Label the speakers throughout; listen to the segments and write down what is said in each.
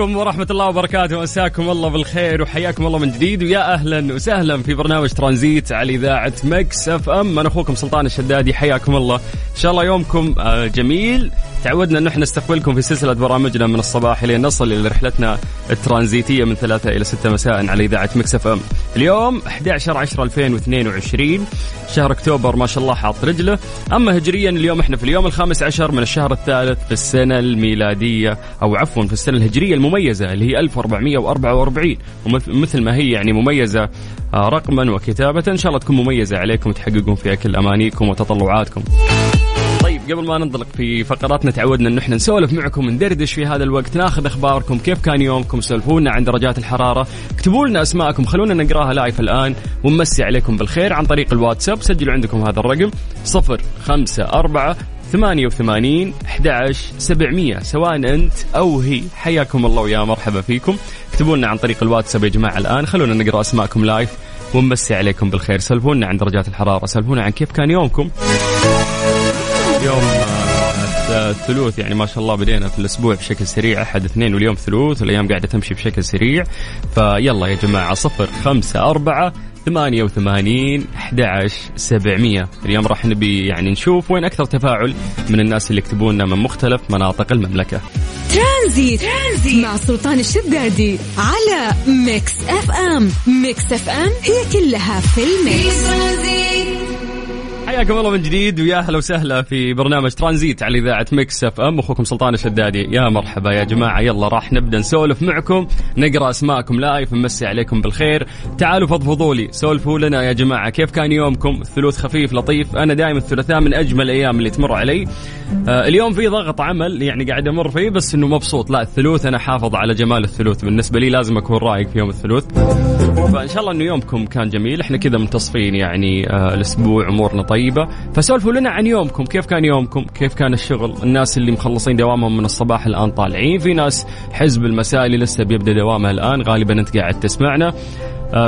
Speaker 1: عليكم ورحمة الله وبركاته. مساكم الله بالخير وحياكم الله من جديد. ويا أهلا وسهلا في برنامج ترانزيت على إذاعة مكس أف أم. أنا أخوكم سلطان الشدادي. حياكم الله. إن شاء الله يومكم آه، جميل. تعودنا أن إحنا نستقبلكم في سلسلة برامجنا من الصباح إلى نصل إلى رحلتنا الترانزيتية من ثلاثة إلى ستة مساء على إذاعة مكس أف أم. اليوم 11 10 2022 شهر أكتوبر. ما شاء الله حاط رجله. أما هجريا اليوم إحنا في اليوم الخامس عشر من الشهر الثالث في السنة الميلادية أو عفوا في السنة الهجرية المميزة اللي هي 1444 ومثل ما هي يعني مميزة آه، رقما وكتابة. إن شاء الله تكون مميزة عليكم وتحققون فيها كل أمانيكم وتطلعاتكم. طيب قبل ما ننطلق في فقراتنا تعودنا انه إحنا نسولف معكم ندردش في هذا الوقت ناخذ أخباركم كيف كان يومكم سولفونا عن درجات الحرارة. اكتبوا لنا أسماءكم خلونا نقراها لايف الآن ونمسي عليكم بالخير عن طريق الواتساب. سجلوا عندكم هذا الرقم 054 88 11 700 سواء أنت أو هي حياكم الله ويا مرحبا فيكم. اكتبوا لنا عن طريق الواتساب يا جماعة الآن. خلونا نقرأ أسماءكم لايف ونمسي عليكم بالخير. سلفونا عن درجات الحرارة سلفونا عن كيف كان يومكم. يوم آه، الثلوث يعني ما شاء الله بدينا في الأسبوع بشكل سريع. أحد اثنين واليوم ثلوث والأيام قاعدة تمشي بشكل سريع. فيلا يا جماعة صفر خمسة أربعة 88 11 700 اليوم راح نبي يعني نشوف وين أكثر تفاعل من الناس اللي يكتبونا من مختلف مناطق المملكة
Speaker 2: ترانزيت, ترانزيت. مع سلطان الشدادي على ميكس أف أم ميكس أف أم هي كلها في
Speaker 3: ال
Speaker 2: mix
Speaker 3: ترانزيت.
Speaker 1: حياكم الله من جديد ويا أهلا وسهلا في برنامج ترانزيت على إذاعة مكس إف إم أخوكم سلطان الشدادي. يا مرحبا يا جماعة يلا راح نبدأ نسولف معكم نقرأ أسماءكم live نمسي عليكم بالخير. تعالوا فضفضوا لي سولفوا لنا يا جماعة كيف كان يومكم؟ الثلوث خفيف لطيف. أنا دائما الثلاثاء من أجمل الأيام اللي تمر علي. آه اليوم في ضغط عمل يعني قاعد أمر فيه بس إنه مبسوط. لا الثلوث أنا حافظ على جمال الثلوث. بالنسبة لي لازم أكون رايق في يوم الثلوث. فإن شاء الله إنه يومكم كان جميل. إحنا كذا منتصفين يعني آه الأسبوع أمورنا طيبة. فسولفوا لنا عن يومكم. كيف كان يومكم؟ كيف كان الشغل؟ الناس اللي مخلصين دوامهم من الصباح الآن طالعين. في ناس حزب المساء اللي لسه بيبدأ دوامه الآن. غالبا أنت قاعد تسمعنا.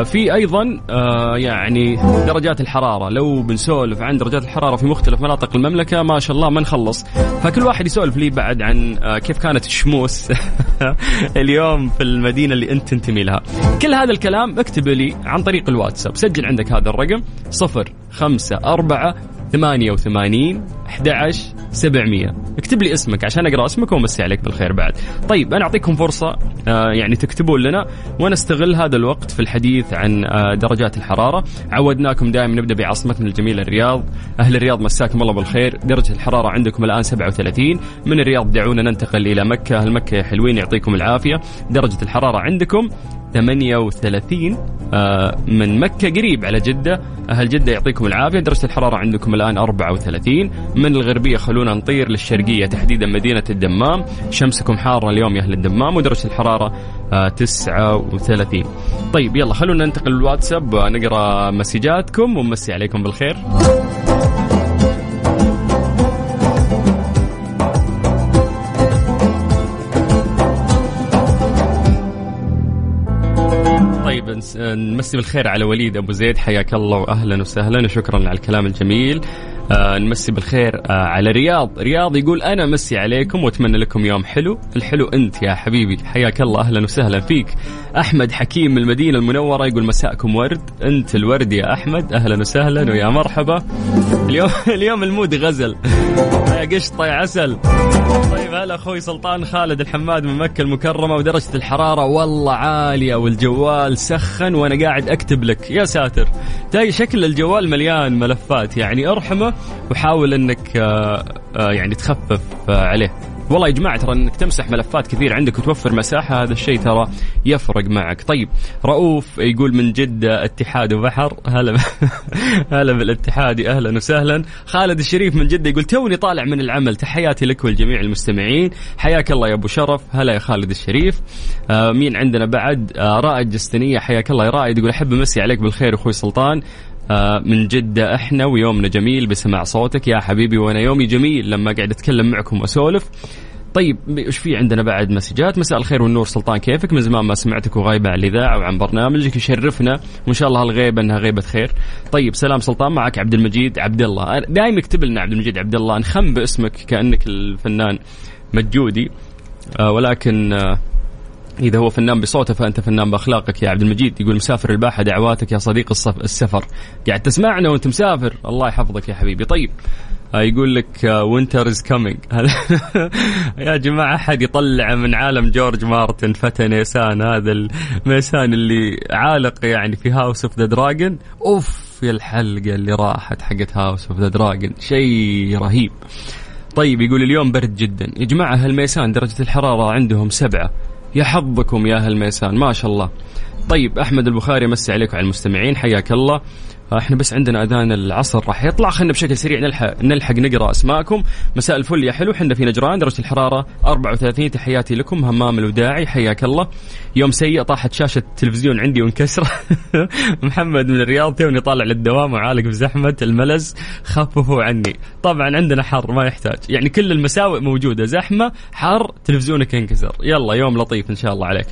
Speaker 1: في أيضا آه، يعني درجات الحرارة. لو بنسولف عن درجات الحرارة في مختلف مناطق المملكة ما شاء الله ما نخلص. فكل واحد يسولف لي بعد عن آه، كيف كانت الشموس اليوم في المدينة اللي أنت تنتمي لها. كل هذا الكلام اكتب لي عن طريق الواتساب. سجل عندك هذا الرقم 0 5 4 88 11 700 اكتب لي اسمك عشان أقرأ اسمك وأمسي عليك بالخير بعد. طيب أنا أعطيكم فرصة آه يعني تكتبون لنا وأنا استغل هذا الوقت في الحديث عن آه درجات الحرارة. عودناكم دائما نبدأ بعاصمتنا الجميلة الرياض. أهل الرياض مساكم الله بالخير. درجة الحرارة عندكم الآن 37 من الرياض دعونا ننتقل إلى مكة. أهل مكة يا حلوين يعطيكم العافية. درجة الحرارة عندكم 38 آه، من مكة قريب على جدة. أهل جدة يعطيكم العافية. درجة الحرارة عندكم الآن 34 من الغربية خلونا نطير للشرقية تحديدا مدينة الدمام. شمسكم حارة اليوم يا أهل الدمام ودرجة الحرارة آه، 39 طيب يلا خلونا ننتقل للواتساب نقرأ مسجاتكم ونمسي عليكم بالخير. طيب نس- نمسي بالخير على وليد أبو زيد. حياك الله واهلا وسهلا وشكرا على الكلام الجميل. آه نمسي بالخير آه على رياض. رياض يقول أنا مسي عليكم وأتمنى لكم يوم حلو. الحلو أنت يا حبيبي. حياك الله أهلا وسهلا فيك. أحمد حكيم من المدينة المنورة يقول مساءكم ورد. أنت الورد يا أحمد. أهلا وسهلا ويا مرحبا. اليوم اليوم المود غزل. يا قشطة يا عسل. طيب هلا أخوي سلطان خالد الحماد من مكة المكرمة ودرجة الحرارة. والله عالية والجوال سخن وأنا قاعد أكتب لك. يا ساتر. تلاقي شكل الجوال مليان ملفات. يعني أرحمه وحاول إنك آه، آه، يعني تخفف آه، عليه. والله يا جماعة ترى إنك تمسح ملفات كثير عندك وتوفر مساحة هذا الشيء ترى يفرق معك. طيب رؤوف يقول من جدة اتحاد وبحر هلا هلا بالاتحادي أهلا وسهلا. خالد الشريف من جدة يقول توني طالع من العمل. تحياتي لك ولجميع المستمعين. حياك الله يا أبو شرف. هلا يا خالد الشريف. آه مين عندنا بعد؟ آه رائد جستنية. حياك الله يا رائد. يقول أحب امسي عليك بالخير أخوي سلطان. من جدة إحنا ويومنا جميل بسماع صوتك يا حبيبي وأنا يومي جميل لما قاعد اتكلم معكم واسولف. طيب إيش في عندنا بعد مسجات؟ مساء الخير والنور سلطان كيفك؟ من زمان ما سمعتك وغايبة عن الإذاعة وعن برنامجك يشرفنا وإن شاء الله هالغيبة إنها غيبة خير. طيب سلام سلطان معك عبد المجيد عبد الله. دائما اكتب لنا عبد المجيد عبد الله نخم باسمك كأنك الفنان مجودي. آه ولكن آه إذا هو فنان بصوته فأنت فنان بأخلاقك. يا عبد المجيد يقول مسافر الباحة دعواتك يا صديق السفر. قاعد تسمعنا وأنت مسافر. الله يحفظك يا حبيبي. طيب آه، يقول لك winter is coming يا جماعة أحد يطلع من عالم جورج مارتن فتى نيسان هذا الميسان اللي عالق يعني في House of the Dragon أوف يا الحلقة اللي راحت حقت House of the Dragon شيء رهيب. طيب يقول اليوم برد جدا. يا جماعة هالميسان درجة الحرارة عندهم سبعة؟ يا حظكم يا هالميسان ما شاء الله. طيب أحمد البخاري مسي عليكم على المستمعين حياك الله. إحنا بس عندنا أذان العصر راح يطلع. خلينا بشكل سريع نلحق نلحق نقرأ أسماءكم. مساء الفل يا حلو. إحنا في نجران درجة الحرارة 34 تحياتي لكم همام الوداعي. حياك الله. يوم سيء طاحت شاشة التلفزيون عندي وانكسر. محمد من الرياض توني طالع للدوام وعالق بزحمه الملز. خففوا عني. طبعا عندنا حر ما يحتاج. يعني كل المساوئ موجودة. زحمة حر تلفزيونك ينكسر. يلا يوم لطيف إن شاء الله عليك.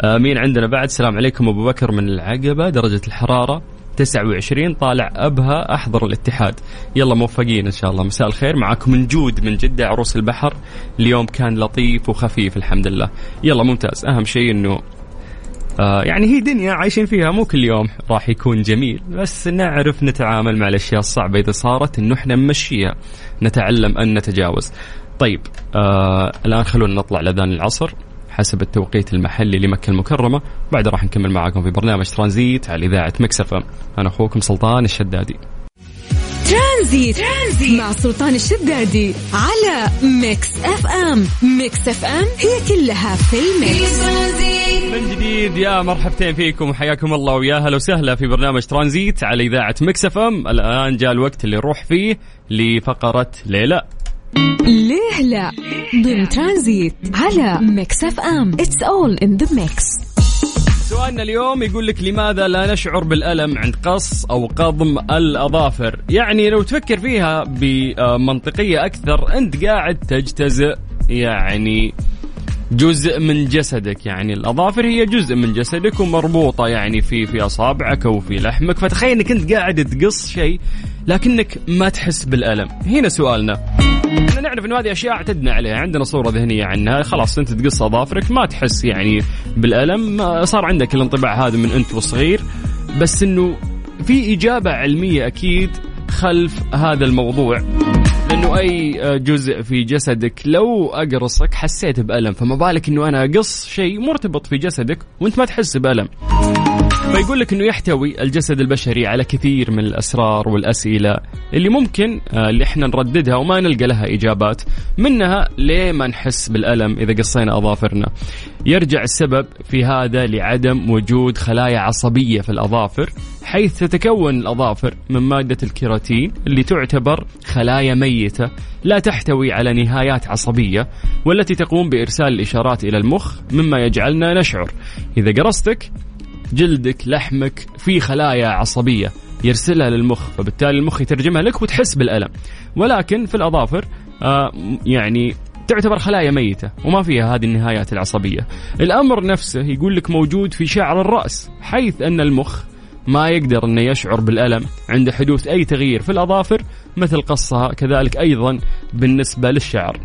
Speaker 1: آه مين عندنا بعد؟ السلام عليكم أبو بكر من العقبة درجة الحرارة 29 طالع أبها أحضر الاتحاد. يلا موفقين إن شاء الله. مساء الخير. معاكم من جود من جدة عروس البحر. اليوم كان لطيف وخفيف الحمد لله. يلا ممتاز. أهم شيء إنه آه يعني هي دنيا عايشين فيها. مو كل يوم راح يكون جميل. بس نعرف نتعامل مع الأشياء الصعبة إذا صارت إنه إحنا نمشيها نتعلم أن نتجاوز. طيب آه الآن خلونا نطلع لأذان العصر. حسب التوقيت المحلي لمكة المكرمة. بعد راح نكمل معاكم في برنامج ترانزيت على إذاعة مكس أف أم أنا أخوكم سلطان الشدادي.
Speaker 2: ترانزيت. ترانزيت مع سلطان الشدادي على ميكس إف إم. ميكس إف إم هي كلها في ال mix.
Speaker 1: من جديد يا مرحبتين فيكم وحياكم الله ويا هلا وسهلا في برنامج ترانزيت على إذاعة مكس إف إم. الآن جاء الوقت اللي نروح فيه لفقرة ليه لا.
Speaker 2: ليه لا؟ ضمن ترانزيت على ميكس اف ام. it's all in the mix
Speaker 1: سؤالنا اليوم يقول لك لماذا لا نشعر بالألم عند قص أو قضم الأظافر؟ يعني لو تفكر فيها بمنطقية أكثر أنت قاعد تجتزئ يعني جزء من جسدك. يعني الأظافر هي جزء من جسدك ومربوطة يعني في في أصابعك أو في لحمك. فتخيل أنك أنت قاعد تقص شيء لكنك ما تحس بالألم. هنا سؤالنا. إحنا نعرف إنه هذه أشياء اعتدنا عليها. عندنا صورة ذهنية عنها. خلاص أنت تقص أظافرك ما تحس يعني بالألم. صار عندك الانطباع هذا من أنت وصغير. بس إنه في إجابة علمية أكيد خلف هذا الموضوع. لأنه أي جزء في جسدك لو أقرصك حسيت بألم. فما بالك إنه أنا أقص شيء مرتبط في جسدك وأنت ما تحس بألم. فيقول لك إنه يحتوي الجسد البشري على كثير من الأسرار والأسئلة اللي ممكن آه، اللي إحنا نرددها وما نلقى لها إجابات منها ليه ما نحس بالألم إذا قصينا أظافرنا؟ يرجع السبب في هذا لعدم وجود خلايا عصبية في الأظافر حيث تتكون الأظافر من مادة الكيراتين اللي تعتبر خلايا ميتة لا تحتوي على نهايات عصبية والتي تقوم بإرسال الإشارات إلى المخ مما يجعلنا نشعر. إذا قرصتك جلدك لحمك في خلايا عصبية يرسلها للمخ فبالتالي المخ يترجمها لك وتحس بالألم ولكن في الأظافر آه يعني تعتبر خلايا ميتة وما فيها هذه النهايات العصبية الأمر نفسه يقول لك موجود في شعر الرأس حيث أن المخ ما يقدر أنه يشعر بالألم عند حدوث أي تغيير في الأظافر مثل قصها كذلك أيضا بالنسبة للشعر.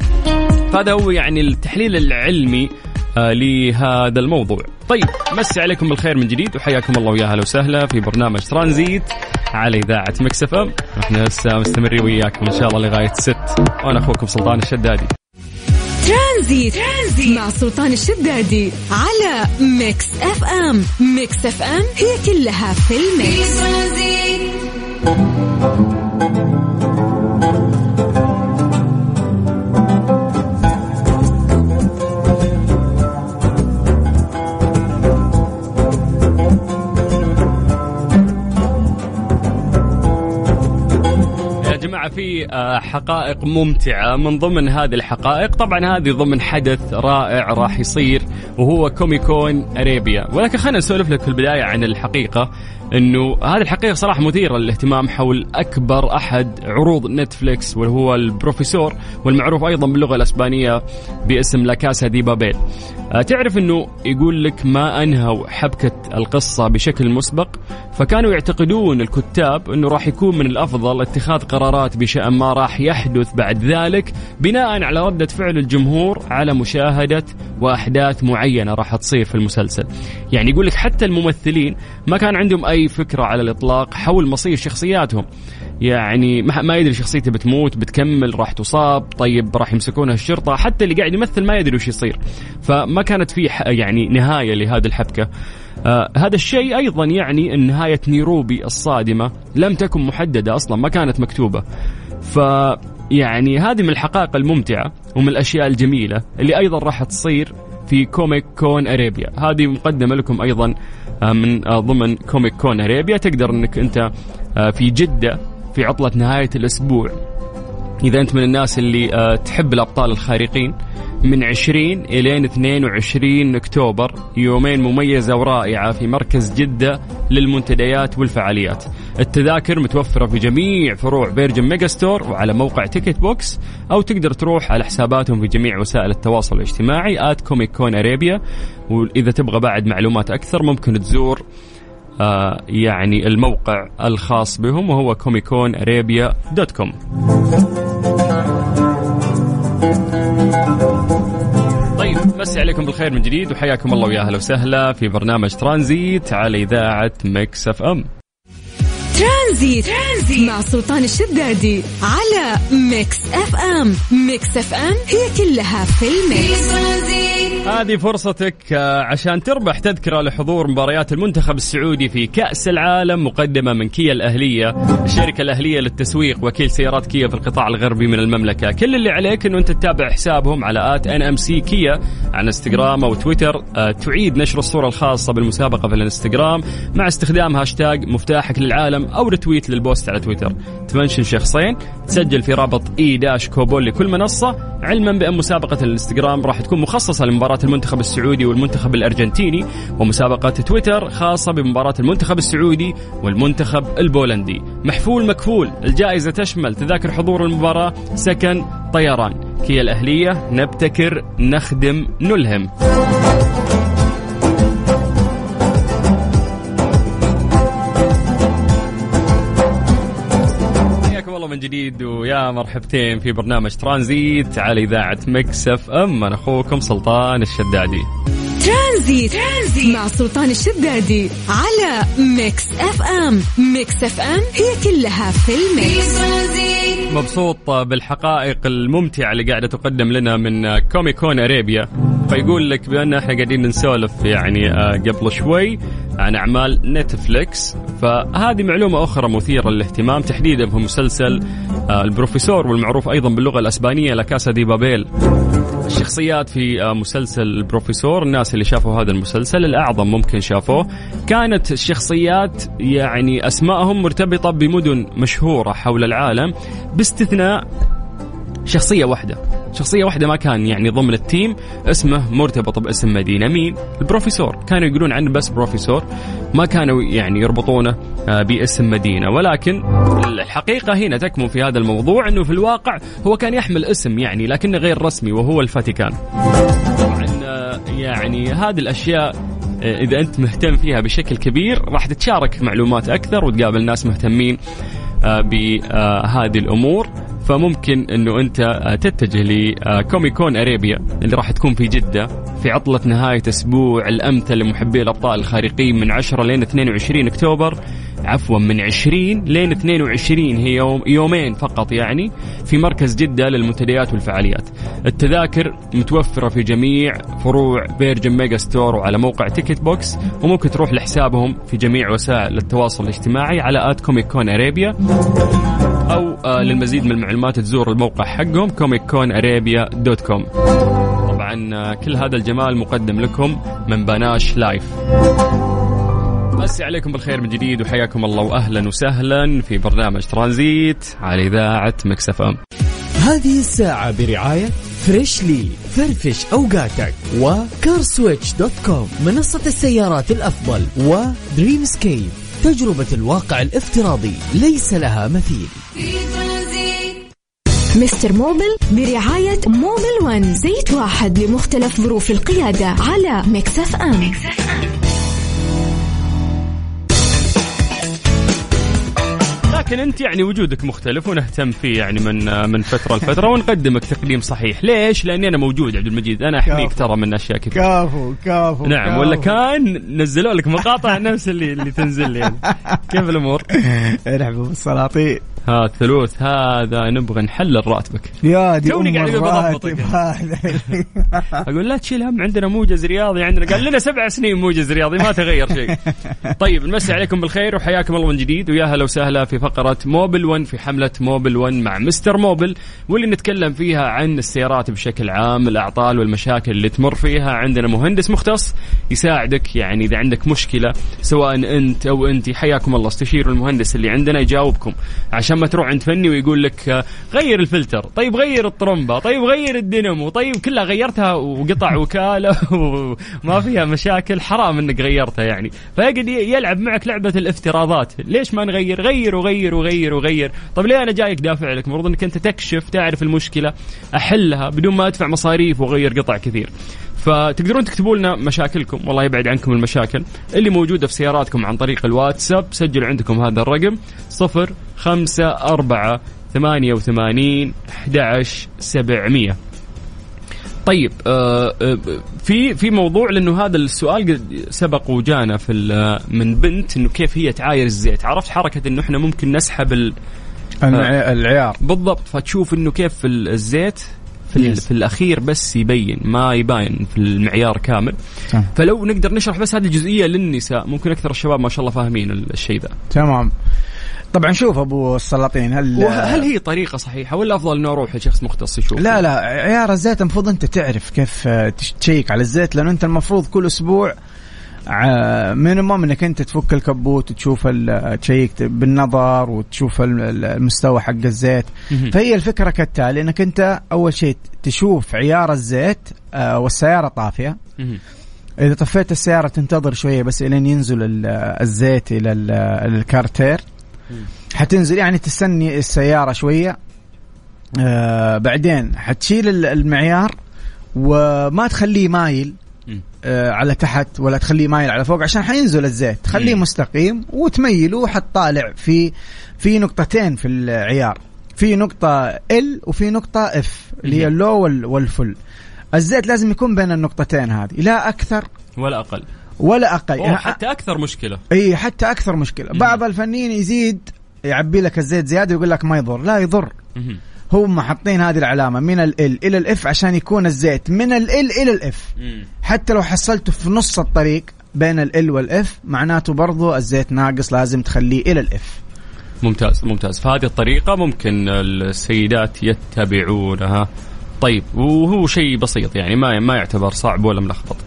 Speaker 1: فهذا هو يعني التحليل العلمي لهذا الموضوع. طيب مسي عليكم بالخير من جديد وحياكم الله ويا أهلا وسهلا في برنامج ترانزيت على إذاعة مكس إف إم إحنا لسه مستمرين وياكم إن شاء الله لغاية 6 وأنا أخوكم سلطان الشدادي.
Speaker 2: ترانزيت. ترانزيت مع سلطان الشدادي على ميكس إف إم ميكس إف إم هي كلها في ال mix
Speaker 1: في آه، حقائق ممتعة. من ضمن هذه الحقائق طبعا هذه ضمن حدث رائع راح يصير وهو Comic Con Arabia. ولكن خلينا نسولف لك في البداية عن الحقيقة. إنه هذه الحقيقة صراحة مثيرة للاهتمام حول أكبر أحد عروض نتفليكس وهو البروفيسور والمعروف أيضا باللغة الأسبانية باسم La Casa de Papel. آه، تعرف إنه يقول لك ما أنهوا حبكة القصة بشكل مسبق فكانوا يعتقدون الكتاب إنه راح يكون من الأفضل اتخاذ قرارات بشأن ما راح يحدث بعد ذلك بناء على ردة فعل الجمهور على مشاهدة وأحداث معينة راح تصير في المسلسل. يعني يقول لك حتى الممثلين ما كان عندهم أي فكرة على الإطلاق حول مصير شخصياتهم. يعني ما يدري شخصيته بتموت بتكمل راح تصاب طيب راح يمسكونها الشرطه حتى اللي قاعد يمثل ما يدري وش يصير. فما كانت في يعني نهاية لهذه الحبكة. آه هذا الشيء أيضا يعني إن نهاية نيروبي الصادمة لم تكن محددة أصلا ما كانت مكتوبة. ف يعني هذه من الحقائق الممتعة ومن الأشياء الجميلة اللي أيضا راح تصير في Comic Con Arabia هذه مقدمة لكم أيضا آه، من آه، ضمن Comic Con Arabia تقدر أنك أنت آه، في جدة في عطلة نهاية الأسبوع إذا أنت من الناس اللي تحب الأبطال الخارقين من 20 إلى 22 أكتوبر يومين مميزة ورائعة في مركز جدة للمنتديات والفعاليات. التذاكر متوفرة في جميع فروع Virgin Megastore وعلى موقع TicketBox أو تقدر تروح على حساباتهم في جميع وسائل التواصل الاجتماعي at Comic Con Arabia وإذا تبغى بعد معلومات أكثر ممكن تزور آه يعني الموقع الخاص بهم وهو Comic Con Arabia dot com طيب مسي عليكم بالخير من جديد وحياكم الله ويا أهلا وسهلا في برنامج ترانزيت على إذاعة مكس أف أم
Speaker 2: ترانزيت. ترانزيت مع سلطان الشدادي على Mix FM Mix FM هي كلها في ال mix
Speaker 1: هذه فرصتك آه، عشان تربح تذكرة لحضور مباريات المنتخب السعودي في كأس العالم مقدمة من كيا الأهلية الشركة الأهلية للتسويق وكيل سيارات كيا في القطاع الغربي من المملكة. كل اللي عليك أنه أنت تتابع حسابهم على at NMC Kia على إنستغرام أو تويتر آه، تعيد نشر الصورة الخاصة بالمسابقة في الإنستغرام مع استخدام هاشتاج مفتاحك للعالم أو retweet لل post على تويتر. ت mention شخصين تسجل في رابط إي داش كوبول لكل منصة علما بأن مسابقة الإنستغرام راح تكون مخصصة لمباراة المنتخب السعودي والمنتخب الأرجنتيني ومسابقة تويتر خاصة بمباراة المنتخب السعودي والمنتخب البولندي. محفول مكفول الجائزة تشمل تذاكر حضور المباراة سكن طيران. كيا الأهلية نبتكر نخدم نلهم. من جديد ويا مرحبتين في برنامج ترانزيت على إذاعة Mix FM. أنا أخوكم سلطان الشدادي.
Speaker 2: ترانزيت. ترانزيت. مع سلطان الشدادي على Mix FM. Mix FM هي كلها في ال mix.
Speaker 1: مبسوط بالحقائق الممتعة اللي قاعدة تقدم لنا من Comic Con Arabia. فيقول لك بأن إحنا قاعدين نسولف يعني آه، قبل شوي عن أعمال نتفليكس فهذه معلومة أخرى مثيرة للاهتمام. تحديدا في مسلسل آه، البروفيسور والمعروف أيضا باللغة الأسبانية La Casa de Papel. الشخصيات في آه، مسلسل البروفيسور الناس اللي شافوا هذا المسلسل الأعظم ممكن شافوه. كانت الشخصيات يعني أسمائهم مرتبطة بمدن مشهورة حول العالم باستثناء شخصية واحدة. شخصية واحدة ما كان يعني ضمن ال team اسمه مرتبط باسم مدينة مين؟ البروفيسور. كانوا يقولون عنه بس بروفيسور. ما كانوا يعني يربطونه آه، باسم مدينة. ولكن الحقيقة هنا تكمن في هذا الموضوع إنه في الواقع هو كان يحمل اسم يعني لكنه غير رسمي وهو الفاتيكان. طبعا آه، يعني هذه الأشياء آه، إذا أنت مهتم فيها بشكل كبير راح تتشارك معلومات أكثر وتقابل ناس مهتمين بهذه الأمور. فممكن إنه أنت آه، تتجه ل Comic Con Arabia اللي راح تكون في جدة في عطلة نهاية أسبوع الأمثل لمحبي الأبطال الخارقين من 10 لين 22 أكتوبر. عفوا من 20 لين 22 هي يوم يومين فقط يعني في مركز جدة للمنتديات والفعاليات. التذاكر متوفرة في جميع فروع Virgin Megastore وعلى موقع TicketBox وممكن تروح لحسابهم في جميع وسائل التواصل الاجتماعي على at Comic Con Arabia أو آه للمزيد من المعلومات تزور الموقع حقهم Comic Con Arabia dot com طبعا آه، كل هذا الجمال مقدم لكم من Panache Live. مسي عليكم بالخير من جديد وحياكم الله واهلا وسهلا في برنامج ترانزيت على إذاعة Mix FM.
Speaker 4: هذه الساعة برعاية فريشلي فرفش أوقاتك و CarSwitch dot com منصة السيارات الأفضل و Dreamscape. تجربة الواقع الافتراضي ليس لها مثيل.
Speaker 2: Mister Mobil برعاية Mobil One زيت واحد لمختلف ظروف القيادة على Mix FM.
Speaker 1: لكن انت يعني وجودك مختلف ونهتم فيه يعني من من فترة لفترة ونقدمك تقديم صحيح، ليش؟ لأني أنا موجود عبد المجيد، أنا أحميك
Speaker 5: كفو.
Speaker 1: ترى من أشياء كثير.
Speaker 5: كفو كفو
Speaker 1: نعم
Speaker 5: كفو.
Speaker 1: ولا كان نزلوا لك مقاطع نفس اللي اللي تنزل لي يعني. كيف الأمور؟
Speaker 5: ارحبوا بالسلاطين
Speaker 1: ها الثلوث هذا نبغى نحلل راتبك.
Speaker 5: يا دي
Speaker 1: توني قاعد بضبطك. أقول لا تشيل هم عندنا موجز رياضي عندنا قال لنا سبع سنين موجز رياضي ما تغير شيء. طيب نمسي عليكم بالخير وحياكم الله من جديد. ويا هلا وسهلا في فقرة موبل 1 في حملة موبل 1 مع مستر موبل واللي نتكلم فيها عن السيارات بشكل عام الأعطال والمشاكل اللي تمر فيها. عندنا مهندس مختص يساعدك يعني إذا عندك مشكلة سواء أنت أو انت حياكم الله. استشيروا المهندس اللي عندنا يجاوبكم. عشان ما تروح عند فني ويقول لك آه، غير الفلتر طيب غير الطرمبة طيب غير الدينامو طيب كلها غيرتها وقطع وكالة وما فيها مشاكل حرام إنك غيرتها يعني. فيقعد يلعب معك لعبة الافتراضات. ليش ما نغير؟ غير وغير وغير وغير. طب ليه أنا جايك دافع لك؟ المفروض إنك أنت تكشف تعرف المشكلة أحلها بدون ما أدفع مصاريف وأغير قطع كثير. فتقدرون تكتبوا لنا مشاكلكم والله يبعد عنكم المشاكل اللي موجودة في سياراتكم عن طريق الواتساب سجلوا عندكم هذا الرقم صفر خمسة أربعة ثمانية وثمانين أحد عشر سبعمية. طيب آه، آه، في في موضوع لأنه هذا السؤال قد سبق وجانا في ال- من بنت إنه كيف هي تعاير الزيت؟ عرفت حركة إنه إحنا ممكن نسحب
Speaker 5: العيار.
Speaker 1: بالضبط فتشوف إنه كيف ال- الزيت في.
Speaker 5: Yes.
Speaker 1: في الأخير بس يبين ما يبين في المعيار كامل
Speaker 5: تمام.
Speaker 1: فلو نقدر نشرح بس هذه الجزئيه للنساء ممكن أكثر الشباب ما شاء الله فاهمين ال- الشيء ذا
Speaker 5: تمام طبعا شوف أبو السلاطين هل
Speaker 1: وهل هي طريقة صحيحة ولا أفضل إنه أروح لشخص مختص يشوف
Speaker 5: لا لا عيار الزيت المفروض أنت تعرف كيف تش- ت check على الزيت لأنه أنت المفروض كل أسبوع minimum إنك أنت تفك الكبوت وتشوف تشيك بالنظر وتشوف ال- ال- المستوى حق الزيت. فهي الفكرة كالتالي إنك أنت أول شيء تشوف عيار الزيت آه، والسيارة
Speaker 1: طافية.
Speaker 5: إذا طفيت السيارة تنتظر شوية بس إلين ينزل ال- الزيت إلى ال- الكارتير. حتنزل يعني تستني السيارة شوية. آه بعدين حتشيل ال- المعيار وما تخليه مايل. على تحت ولا تخليه مايل على فوق عشان حينزل الزيت. خليه
Speaker 1: مم.
Speaker 5: مستقيم وتميله حتطالع في في نقطتين في العيار. في نقطة L وفي نقطة F اللي هي
Speaker 1: مم.
Speaker 5: ال low وال- وال full. الزيت لازم يكون بين النقطتين هذه. لا أكثر
Speaker 1: ولا أقل.
Speaker 5: ولا
Speaker 1: أقل.
Speaker 5: يعني
Speaker 1: حتى أكثر مشكلة.
Speaker 5: إي حتى أكثر مشكلة.
Speaker 1: مم.
Speaker 5: بعض الفنيين يزيد يعبي لك الزيت زيادة ويقول لك ما يضر. لا يضر.
Speaker 1: مهم.
Speaker 5: هم حاطين هذه العلامة من L إلى ال F عشان يكون الزيت. من L إلى ال
Speaker 1: F.
Speaker 5: حتى لو حصلته في نص الطريق بين L وال F معناته برضو الزيت ناقص لازم تخليه إلى ال F
Speaker 1: ممتاز ممتاز. فهذه الطريقة ممكن السيدات يتبعونها. طيب وهو شيء بسيط يعني ما ما يعتبر صعب ولا ملخبط.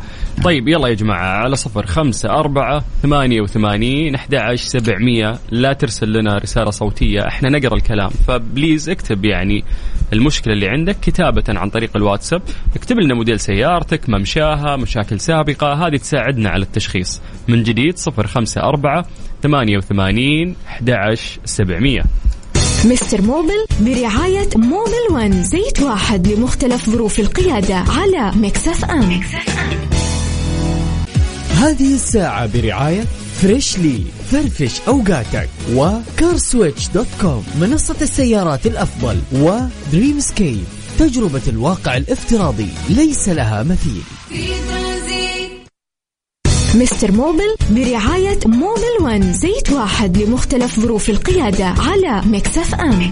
Speaker 1: طيب يلا يا جماعة على صفر خمسة أربعة ثمانية وثمانين أحد عشر سبعمية. لا ترسل لنا رسالة صوتية إحنا نقرأ الكلام. فبليز اكتب يعني المشكلة اللي عندك كتابة عن طريق الواتساب. اكتب لنا موديل سيارتك ممشاها مشاكل سابقة. هذه تساعدنا على التشخيص. من جديد صفر خمسة أربعة ثمانية وثمانين أحد عشر سبعمية.
Speaker 2: Mister Mobil برعاية Mobil One زيت واحد لمختلف ظروف القيادة على Mix FM.
Speaker 4: هذه الساعة برعاية Freshly فرفش أوقاتك. و CarSwitch dot com منصة السيارات الأفضل. و Dreamscape تجربة الواقع الافتراضي. ليس لها مثيل.
Speaker 2: Mister Mobil برعاية Mobil One زيت واحد لمختلف ظروف القيادة على Mix
Speaker 1: FM.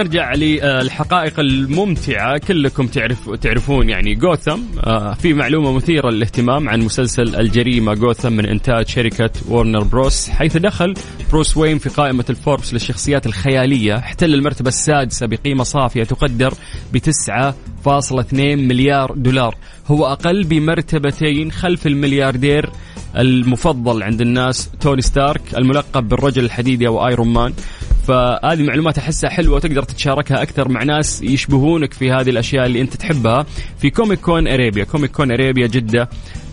Speaker 1: نرجع للحقائق الممتعة. كلكم تعرف تعرفون يعني جوثم. آه، في معلومة مثيرة للاهتمام عن مسلسل الجريمة جوثم من إنتاج شركة Warner Bros حيث دخل بروس وين في قائمة الفوربس للشخصيات الخيالية. احتل المرتبة السادسة بقيمة صافية تقدر ب 9.2 مليار دولار. هو أقل بمرتبتين خلف الملياردير المفضل عند الناس توني ستارك الملقب بالرجل الحديدي أو Iron Man فهذه معلومات أحسها حلوة وتقدر تتشاركها أكثر مع ناس يشبهونك في هذه الأشياء اللي أنت تحبها في Comic Con Arabia Comic Con Arabia جدة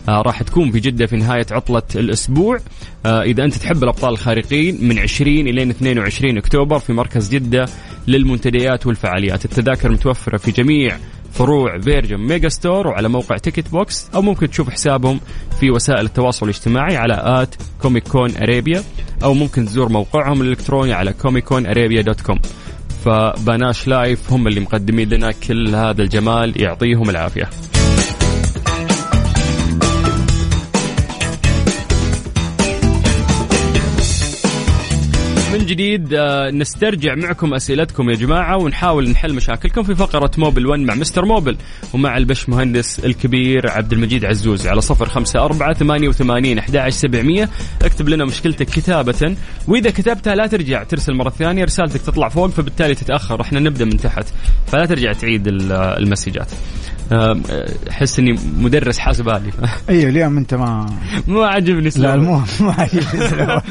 Speaker 1: آه راح تكون في جدة في نهاية عطلة الأسبوع. آه إذا أنت تحب الأبطال الخارقين من 20 إلى 22 أكتوبر في مركز جدة للمنتديات والفعاليات. التذاكر متوفرة في جميع فروع Virgin Megastore وعلى موقع Ticket Box أو ممكن تشوف حسابهم في وسائل التواصل الاجتماعي على at Comic Con Arabia أو ممكن تزور موقعهم الإلكتروني على Comic Con Arabia dot com فبناش Live هم اللي مقدمين لنا كل هذا الجمال يعطيهم العافية. من جديد آه، نسترجع معكم أسئلتكم يا جماعة ونحاول نحل مشاكلكم في فقرة Mobil 1 مع Mister Mobil ومع البش مهندس الكبير عبد المجيد عزوز على صفر خمسة أربعة ثمانية وثمانين أحد سبعمية. اكتب لنا مشكلتك كتابة. وإذا كتبتها لا ترجع ترسل مرة ثانية رسالتك تطلع فوق فبالتالي تتأخر. إحنا نبدأ من تحت فلا ترجع تعيد ال- المسجات. آه، أحس إني مدرس حاسب آلي.
Speaker 5: أيوه اليوم أنت ما
Speaker 1: ما عجبني
Speaker 5: لا. المهم ما عجبني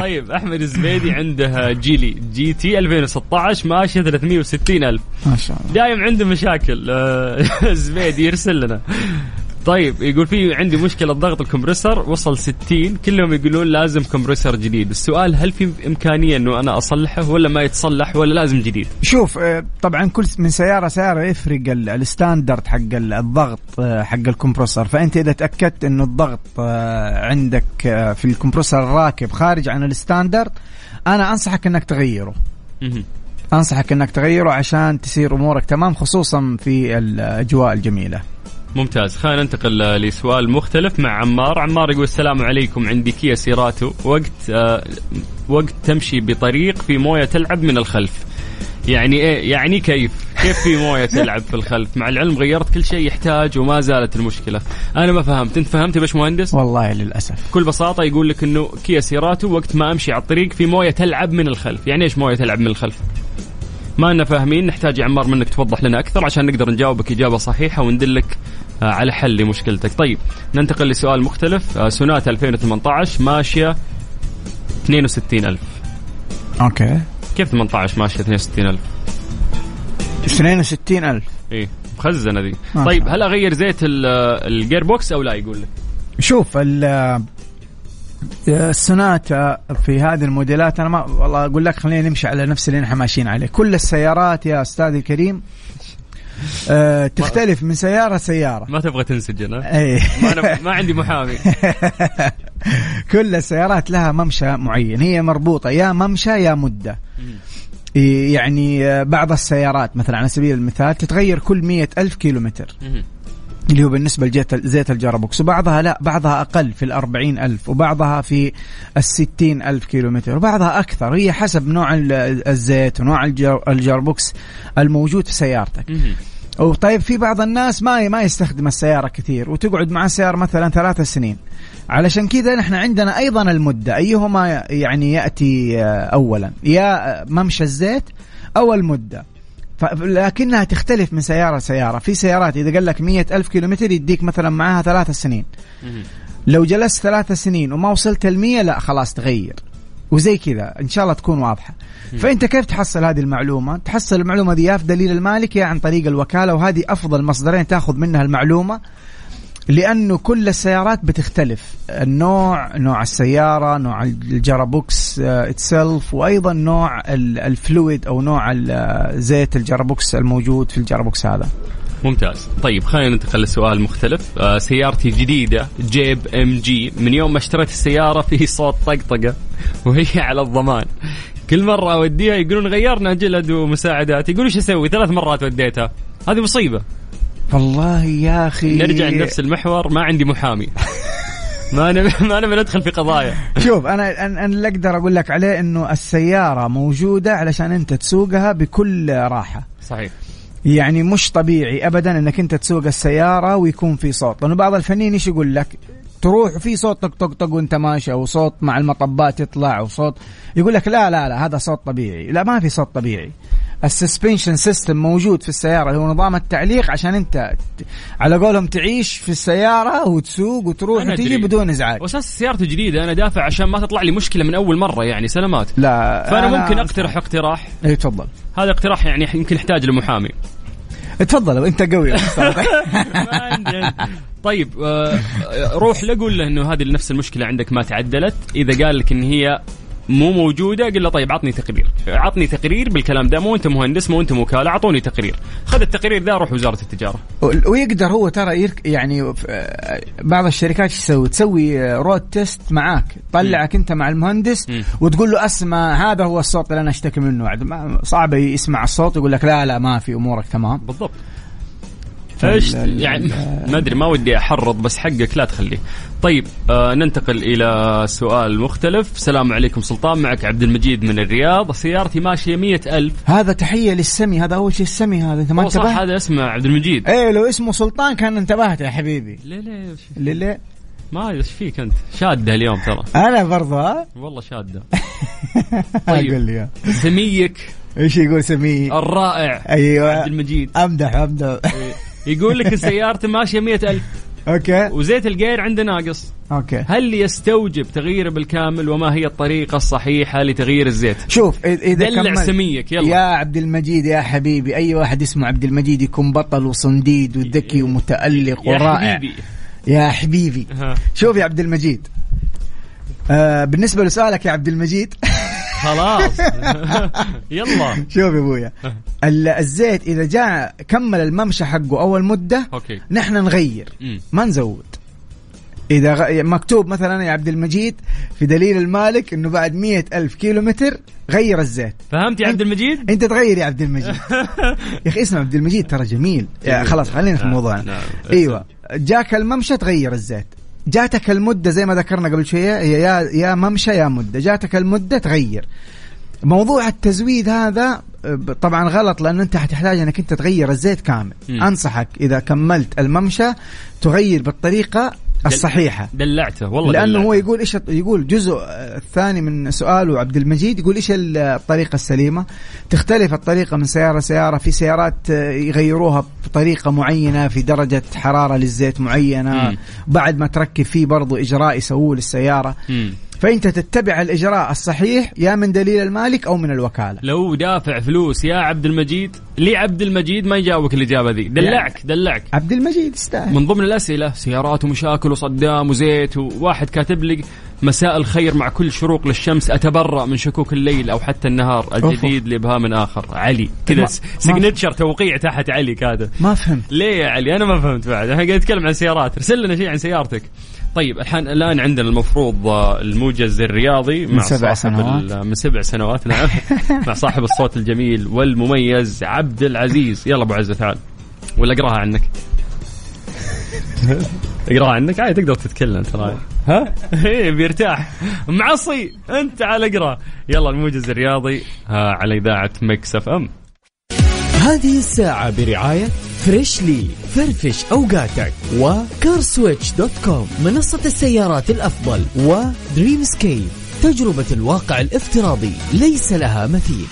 Speaker 1: طيب أحمد الزبيدي عنده Geely. GT 2016 ماشية 360 ألف.
Speaker 5: ما شاء الله.
Speaker 1: دايم عنده مشاكل. آه، الزبيدي يرسل لنا. طيب يقول في عندي مشكلة ضغط ال compressor وصل 60 كلهم يقولون لازم compressor جديد. السؤال هل في إمكانية أنه أنا أصلحه ولا ما يتصلح ولا لازم جديد؟
Speaker 5: شوف آه، طبعا كل من سيارة سيارة يفرق ال- ال standard حق ال- الضغط آه، حق ال compressor فأنت إذا تأكدت إنه الضغط عندك في ال compressor الراكب خارج عن ال standard أنا أنصحك إنك
Speaker 1: تغيره.
Speaker 5: أنصحك إنك تغيره عشان تصير أمورك تمام خصوصا في الأجواء الجميلة.
Speaker 1: ممتاز. خلينا ننتقل لسؤال مختلف مع عمار. عمار يقول السلام عليكم. عندي كيا سيراتو. وقت آه وقت تمشي بطريق في موية تلعب من الخلف. يعني إيه؟ يعني كيف؟ كيف في موية تلعب في الخلف؟ مع العلم غيرت كل شيء يحتاج وما زالت المشكلة. أنا ما فهمت. أنت فهمت يا باش مهندس
Speaker 5: والله للأسف.
Speaker 1: بكل بساطة يقول لك إنه كيا سيراتو وقت ما أمشي على الطريق في موية تلعب من الخلف. يعني إيش موية تلعب من الخلف؟ ما لنا فاهمين. نحتاج يا عمار منك توضح لنا أكثر عشان نقدر نجاوبك إجابة صحيحة وندلك آه، على حل لمشكلتك طيب ننتقل لسؤال مختلف. آه، Sonata 2018 ماشية 62000
Speaker 5: okay.
Speaker 1: كيف 18 ماشية 62000
Speaker 5: 62000
Speaker 1: إيه مخزنة ذي
Speaker 5: ما
Speaker 1: طيب هل أغير زيت ال- ال gearbox أو لا؟ يقول لك.
Speaker 5: شوف ال ال Sonata في هذه الموديلات أنا ما والله أقول لك خلينا نمشي على نفس اللي نحن ماشيين عليه. كل السيارات يا أستاذ الكريم آه تختلف من سيارة سيارة.
Speaker 1: ما تبغى تنسجن؟
Speaker 5: اي
Speaker 1: ما, أنا ما عندي محامي.
Speaker 5: كل السيارات لها ممشى معين هي مربوطة يا ممشى يا مدة. يعني آه، بعض السيارات مثلا على سبيل المثال تتغير كل مية ألف كيلومتر. اللي هو بالنسبة لزيت زيت الجرابوكس. وبعضها لا بعضها أقل في الأربعين ألف وبعضها في الستين ألف كيلومتر وبعضها أكثر. هي حسب نوع ال- الزيت ونوع الجر- الجربوكس الموجود في سيارتك.
Speaker 1: مهم.
Speaker 5: وطيب في بعض الناس ما ما يستخدم السيارة كثير وتقعد مع السيارة مثلا ثلاث سنين. علشان كذا نحن عندنا أيضا المدة. أيهما يعني يأتي آه، أولا؟ يا آه، ممشى الزيت أو المدة. لكنها تختلف من سيارة لسيارة. في سيارات إذا قال لك مية ألف كيلومتر يديك مثلا معاها ثلاث سنين. لو جلست ثلاث سنين وما وصلت المية لا خلاص تغير. وزي كذا. إن شاء الله تكون واضحة. فأنت كيف تحصل هذه المعلومة؟ تحصل المعلومة دي يا في دليل المالك يا عن طريق الوكالة وهذه أفضل مصدرين تأخذ منها المعلومة لأنه كل السيارات بتختلف. النوع نوع السيارة نوع ال gearbox itself وأيضا نوع ال- ال fluid أو نوع ال- زيت ال gearbox الموجود في ال gearbox هذا.
Speaker 1: ممتاز. طيب خلينا ننتقل لسؤال مختلف. آه سيارتي جديدة جيب ام جي من يوم ما اشتريت السيارة في صوت طقطقة وهي على الضمان. كل مرة أوديها يقولون غيرنا جلد ومساعدات يقولوا إيش أسوي؟ ثلاث مرات وديتها. هذه مصيبة.
Speaker 5: والله يا أخي.
Speaker 1: نرجع لنفس المحور. ما عندي محامي. ما أنا ما أنا بندخل في قضايا.
Speaker 5: شوف أنا أنا أنا اللي أقدر أقول لك عليه إنه السيارة موجودة علشان أنت تسوقها بكل راحة.
Speaker 1: صحيح.
Speaker 5: يعني مش طبيعي ابدا إنك أنت تسوق السيارة ويكون في صوت. لأنه بعض الفنانين إيش يقول لك؟ تروح في صوت طق طق طق وأنت ماشي أو صوت مع المطبات يطلع وصوت يقول لك لا لا لا هذا صوت طبيعي. لا ما في صوت طبيعي. ال suspension system موجود في السيارة اللي هو نظام التعليق عشان أنت على قولهم تعيش في السيارة وتسوق وتروح
Speaker 1: أدري.
Speaker 5: بدون إزعاج.
Speaker 1: وأساس سيارتي جديدة أنا دافع عشان ما تطلع لي مشكلة من أول مرة يعني سلامات
Speaker 5: لا فأنا
Speaker 1: ممكن أقترح اقتراح.
Speaker 5: اي تفضل.
Speaker 1: هذا اقتراح يعني يمكن يحتاج لمحامي.
Speaker 5: تفضل أنت قوي.
Speaker 1: طيب آه، آه، روح له قول له إنه هذه نفس المشكلة عندك ما تعدلت. إذا قال لك إن هي مو موجودة قل له طيب عطني تقرير. عطني تقرير بالكلام ده مو أنت مهندس مو أنت وكاله اعطوني تقرير. خذ التقرير ده روح وزارة التجارة.
Speaker 5: ويقدر هو ترى يرك يعني بعض الشركات إيش تسوي؟ تسوي road test معاك. طلعك أنت مع المهندس
Speaker 1: مم.
Speaker 5: وتقول له أسمع هذا هو الصوت اللي أنا أشتكي منه. صعب يسمع الصوت ويقول لك لا لا ما في أمورك تمام.
Speaker 1: بالضبط.
Speaker 5: إيش
Speaker 1: يعني ما أدري ما ودي أحرض بس حقك لا تخليه. طيب آه ننتقل إلى سؤال مختلف. السلام عليكم سلطان. معك عبد المجيد من الرياض. سيارتي ماشية مئة ألف.
Speaker 5: هذا تحية للسمي. هذا أول شيء السمي هذا. أنت ما
Speaker 1: هو صح
Speaker 5: انتبهت؟
Speaker 1: هذا اسمه عبد المجيد.
Speaker 5: إيه لو اسمه سلطان كان انتبهت يا حبيبي.
Speaker 1: ليه ليه
Speaker 5: ليه ليه؟
Speaker 1: ما إيش فيك أنت؟ شادة اليوم ترى.
Speaker 5: أنا برضه ها؟
Speaker 1: والله
Speaker 5: شادة.
Speaker 1: طيب
Speaker 5: لي.
Speaker 1: سميك.
Speaker 5: إيش يقول سمي؟
Speaker 1: الرائع
Speaker 5: أيوه.
Speaker 1: عبد المجيد.
Speaker 5: أمدح أمدح.
Speaker 1: يقول لك سيارته ماشية مئة ألف.
Speaker 5: okay.
Speaker 1: وزيت الجير عنده ناقص.
Speaker 5: okay.
Speaker 1: هل يستوجب تغييره بالكامل وما هي الطريقة الصحيحة لتغيير الزيت؟
Speaker 5: شوف إذا
Speaker 1: دلع سميك، يلا.
Speaker 5: يا عبد المجيد يا حبيبي أي واحد اسمه عبد المجيد يكون بطل وصنديد وذكي ومتألق
Speaker 1: يا
Speaker 5: ورائع.
Speaker 1: حبيبي
Speaker 5: يا حبيبي. شوف يا عبد المجيد. آه بالنسبة لسؤالك يا عبد المجيد
Speaker 1: خلاص. يلا.
Speaker 5: شوف يا أبويا. ال- الزيت إذا جاء كمل الممشى حقه أول مدة
Speaker 1: أوكي.
Speaker 5: نحن نغير. ما نزود. إذا غ... مكتوب مثلا يا عبد المجيد في دليل المالك إنه بعد مية ألف كيلو متر غير الزيت.
Speaker 1: فهمت يا عبد المجيد؟
Speaker 5: أنت تغير يا عبد المجيد. يا أخي اسمه عبد المجيد ترى جميل. خلاص خلينا في
Speaker 1: نعم،
Speaker 5: موضوعنا.
Speaker 1: نعم.
Speaker 5: أيوه. جاك الممشى تغير الزيت. جاتك المدة زي ما ذكرنا قبل شوية هي يا يا ممشى يا مدة. جاتك المدة تغير. موضوع التزويد هذا طبعا غلط لأنه أنت حتحتاج إنك أنت تغير الزيت كامل.
Speaker 1: مم.
Speaker 5: أنصحك إذا كملت الممشى تغير بالطريقة الصحيحة
Speaker 1: دلعته والله
Speaker 5: لأنه
Speaker 1: دلعته.
Speaker 5: هو يقول إيش يقول جزء الثاني من سؤاله عبد المجيد يقول إيش ال- الطريقة السليمة تختلف الطريقة من سيارة لسيارة في سيارات يغيروها بطريقة معينة في درجة حرارة للزيت معينة
Speaker 1: مم.
Speaker 5: بعد ما تركب فيه برضو إجراء يسووه للسيارة
Speaker 1: مم.
Speaker 5: فانت تتبع الإجراء الصحيح يا من دليل المالك أو من الوكالة.
Speaker 1: لو دافع فلوس يا عبد المجيد ليه عبد المجيد ما يجاوبك الإجابة ذي. دلعك دلعك.
Speaker 5: عبد المجيد يستاهل.
Speaker 1: من ضمن الأسئلة سيارات ومشاكل وصدام وزيت وواحد كاتب لي مساء الخير مع كل شروق للشمس. أتبرأ من شكوك الليل أو حتى النهار الجديد لإبهام آخر. علي كذا سيجنتشر توقيع تحت علي كاتب
Speaker 5: ما فهمت.
Speaker 1: ليه يا علي؟ أنا ما فهمت بعد. إحنا قاعد نتكلم عن سيارات. ارسل لنا شيء عن سيارتك. طيب الحين الآن عندنا المفروض آه، الموجز الرياضي
Speaker 5: من
Speaker 1: مع
Speaker 5: سبع
Speaker 1: صاحب
Speaker 5: سنوات.
Speaker 1: من سبع سنوات نعم. مع صاحب الصوت الجميل والمميز عبد العزيز. يلا أبو عزة تعال. ولا أقراها عنك. أقراها عنك؟ عادي تقدر تتكلم ترى. ها؟ إيه بيرتاح. معصي أنت تعال اقرا يلا الموجز الرياضي على إذاعة مكس أف أم.
Speaker 4: هذه الساعة برعاية فريشلي فرفش أوقاتك وكارسويتش دوت كوم منصة السيارات الأفضل ودريم سكيب تجربة الواقع الافتراضي ليس لها مثيل.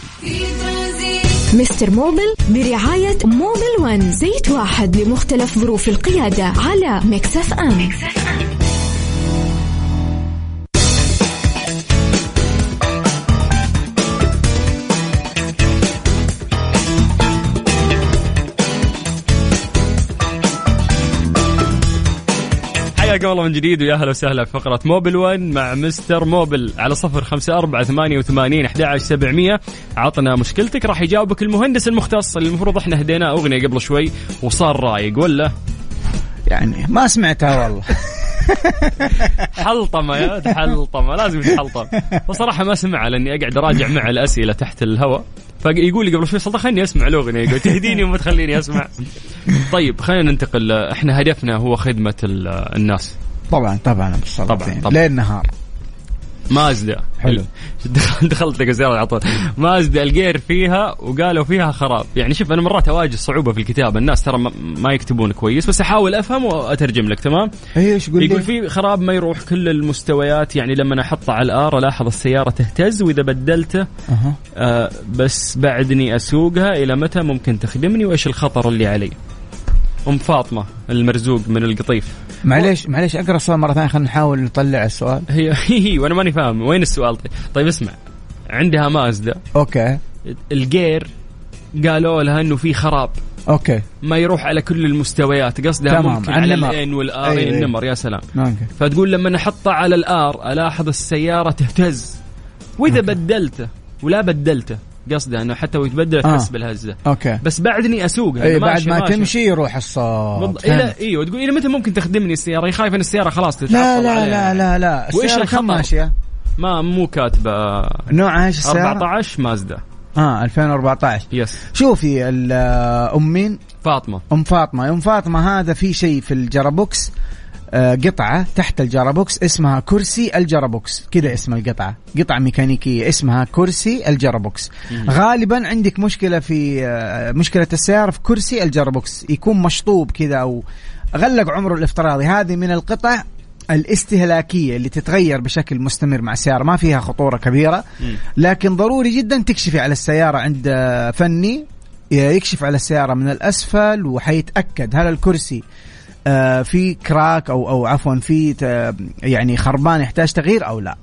Speaker 2: مستر موبل برعاية موبل ون زيت واحد لمختلف ظروف القيادة على ام, ميكس أف أم.
Speaker 1: حياكم الله من جديد ويا أهلا وسهلا في فقرة موبل 1 مع مستر موبل على صفر خمسة أربعة ثمانية وثمانين أحد عشر سبعمية. عطنا مشكلتك راح يجاوبك المهندس المختص اللي المفروض إحنا هديناه أغنية قبل شوي وصار رايق ولا؟
Speaker 5: يعني ما سمعتها والله.
Speaker 1: حلطمة يا حلطمة لازم يتحلطم. وصراحة ما سمعها لأني أقعد أراجع مع الأسئلة تحت الهواء. فيقول لي قبل شوي سلطان خليني أسمع الأغنية. يقول تهديني وما تخليني أسمع. طيب خلينا ننتقل. إحنا هدفنا هو خدمة الناس.
Speaker 5: طبعا طبعا
Speaker 1: طبعا طبعا.
Speaker 5: ليل نهار.
Speaker 1: مازدا
Speaker 5: حلو.
Speaker 1: دخلت لك السياره على طول. مازدا الجير فيها وقالوا فيها خراب. يعني شوف أنا مرات أواجه صعوبة في الكتابة. الناس ترى ما يكتبون كويس بس أحاول أفهم وأترجم لك تمام؟
Speaker 5: إيش يقول
Speaker 1: يقول في خراب ما يروح كل المستويات. يعني لما أحطه على الآر ألاحظ السيارة تهتز وإذا بدلته
Speaker 5: أه.
Speaker 1: آه بس بعدني أسوقها إلى متى ممكن تخدمني وإيش الخطر اللي علي؟ أم فاطمة المرزوق من القطيف.
Speaker 5: معليش معليش أقرأ السؤال مرة ثانية خلينا نحاول نطلع السؤال.
Speaker 1: هي هي وأنا ماني فاهم وين السؤال؟ طيب, طيب اسمع. عندها مازدا.
Speaker 5: okay.
Speaker 1: الجير قالوا لها إنه في خراب.
Speaker 5: okay.
Speaker 1: ما يروح على كل المستويات قصدها
Speaker 5: تمام.
Speaker 1: ممكن على.
Speaker 5: ال
Speaker 1: N وال R
Speaker 5: أي- أي.
Speaker 1: النمر يا سلام.
Speaker 5: okay.
Speaker 1: فتقول لما احطه على ال R ألاحظ السيارة تهتز. وإذا بدلته ولا بدلته قصده أنه حتى ويتبدل
Speaker 5: آه.
Speaker 1: تحس بالهزة
Speaker 5: okay
Speaker 1: بس بعدني اسوقها إي
Speaker 5: بعد ما
Speaker 1: ماشي.
Speaker 5: تمشي يروح الصوت. فهمت.
Speaker 1: إلى إيوه تقول إلى متى ممكن تخدمني السيارة؟ هي خايفه إن السيارة خلاص تتعطل
Speaker 5: لا لا. لا لا لا
Speaker 1: وإيش
Speaker 5: السيارة
Speaker 1: الخطر؟
Speaker 5: كم ماشية؟
Speaker 1: ما مو كاتبة
Speaker 5: نوعها إيش السيارة؟
Speaker 1: 14 مازدا
Speaker 5: آه 2014
Speaker 1: yes
Speaker 5: شوفي أم مين؟
Speaker 1: فاطمة
Speaker 5: أم فاطمة أم فاطمة هذا في شيء في الجيربوكس آه، قطعة تحت الجيربوكس اسمها كرسي الجيربوكس. كذا اسم القطعة. قطعة ميكانيكية اسمها كرسي الجيربوكس. غالبا عندك مشكلة في آه، مشكلة السيارة في كرسي الجرابوكس. يكون مشطوب كذا أو غلق عمره الافتراضي. هذه من القطع الاستهلاكية اللي تتغير بشكل مستمر مع السيارة ما فيها خطورة كبيرة. لكن ضروري جدا تكشفي على السيارة عند آه، فني. يكشف على السيارة من الأسفل وحيتأكد هل الكرسي آه، في كراك أو أو عفوا في يعني خربان يحتاج تغيير أو لا؟